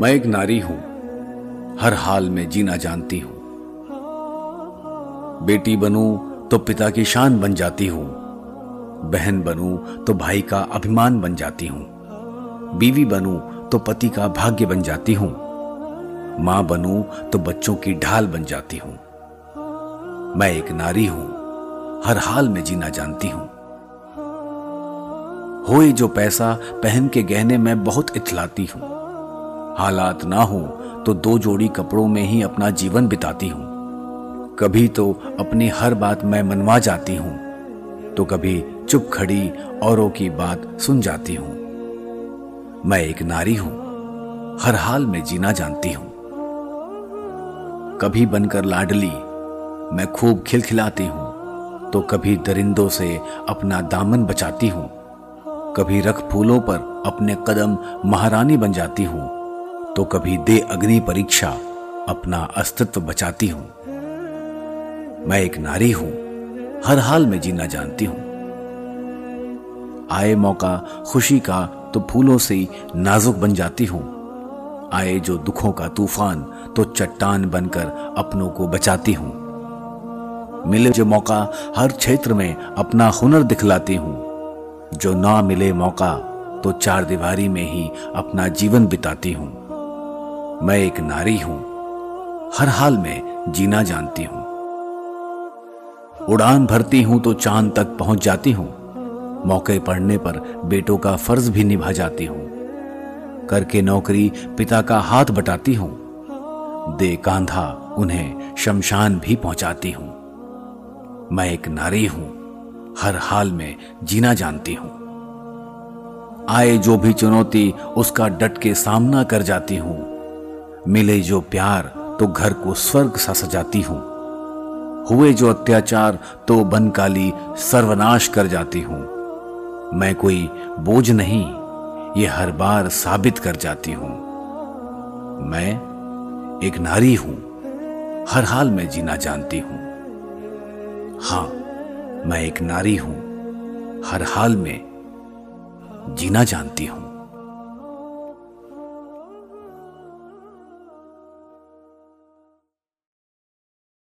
मैं एक नारी हूँ, हर हाल में जीना जानती हूँ। बेटी बनूं तो पिता की शान बन जाती हूँ, बहन बनूं तो भाई का अभिमान बन जाती हूँ, बीवी बनूं तो पति का भाग्य बन जाती हूँ, माँ बनूं तो बच्चों की ढाल बन जाती हूँ। मैं एक नारी हूँ, हर हाल में जीना जानती हूँ। होए जो पैसा पहन के गहने मैं बहुत इथलाती हूँ। हालात ना हो तो दो जोड़ी कपड़ों में ही अपना जीवन बिताती हूँ। कभी तो अपनी हर बात मैं मनवा जाती हूँ तो कभी चुप खड़ी औरों की बात सुन जाती हूँ। मैं एक नारी हूँ, हर हाल में जीना जानती हूँ। कभी बनकर लाडली, मैं खूब खिलखिलाती हूँ तो कभी दरिंदों से अपना दामन बचाती हूँ। कभी रख फूलों पर अपने कदम महारानी बन जाती हूँ तो कभी दे अग्नि परीक्षा, अपना अस्तित्व बचाती हूँ। मैं एक नारी हूँ, हर हाल में जीना जानती हूँ। आए मौका खुशी का तो फूलों से नाजुक बन जाती हूँ। आए जो दुखों का तूफ़ान तो चट्टान बनकर अपनों को बचाती हूँ। मिले जो मौका, हर क्षेत्र में अपना हुनर दिखलाती हूँ। जो ना मिले मौका तो चार दीवारी में ही अपना जीवन बिताती हूँ। मैं एक नारी हूँ। हर हाल में जीना जानती हूँ। उड़ान भरती हूँ तो चाँद तक पहुँच जाती हूँ। मौके पड़ने पर बेटों का फ़र्ज़ भी निभा जाती हूँ। करके नौकरी पिता का हाथ बटाती हूँ। दे कांधा उन्हें शमशान भी पहुंचाती हूँ। मैं एक नारी हूँ। हर हाल में जीना जानती हूँ। आए जो भी चुनौती उसका डट के सामना कर जाती हूँ। मिले जो प्यार तो घर को स्वर्ग सा सजाती हूँ। हुए जो अत्याचार तो बनकाली सर्वनाश कर जाती हूँ। मैं कोई बोझ नहीं, ये हर बार साबित कर जाती हूँ। मैं एक नारी हूँ, हर हाल में जीना जानती हूँ। हाँ, मैं एक नारी हूँ, हर हाल में जीना जानती हूँ।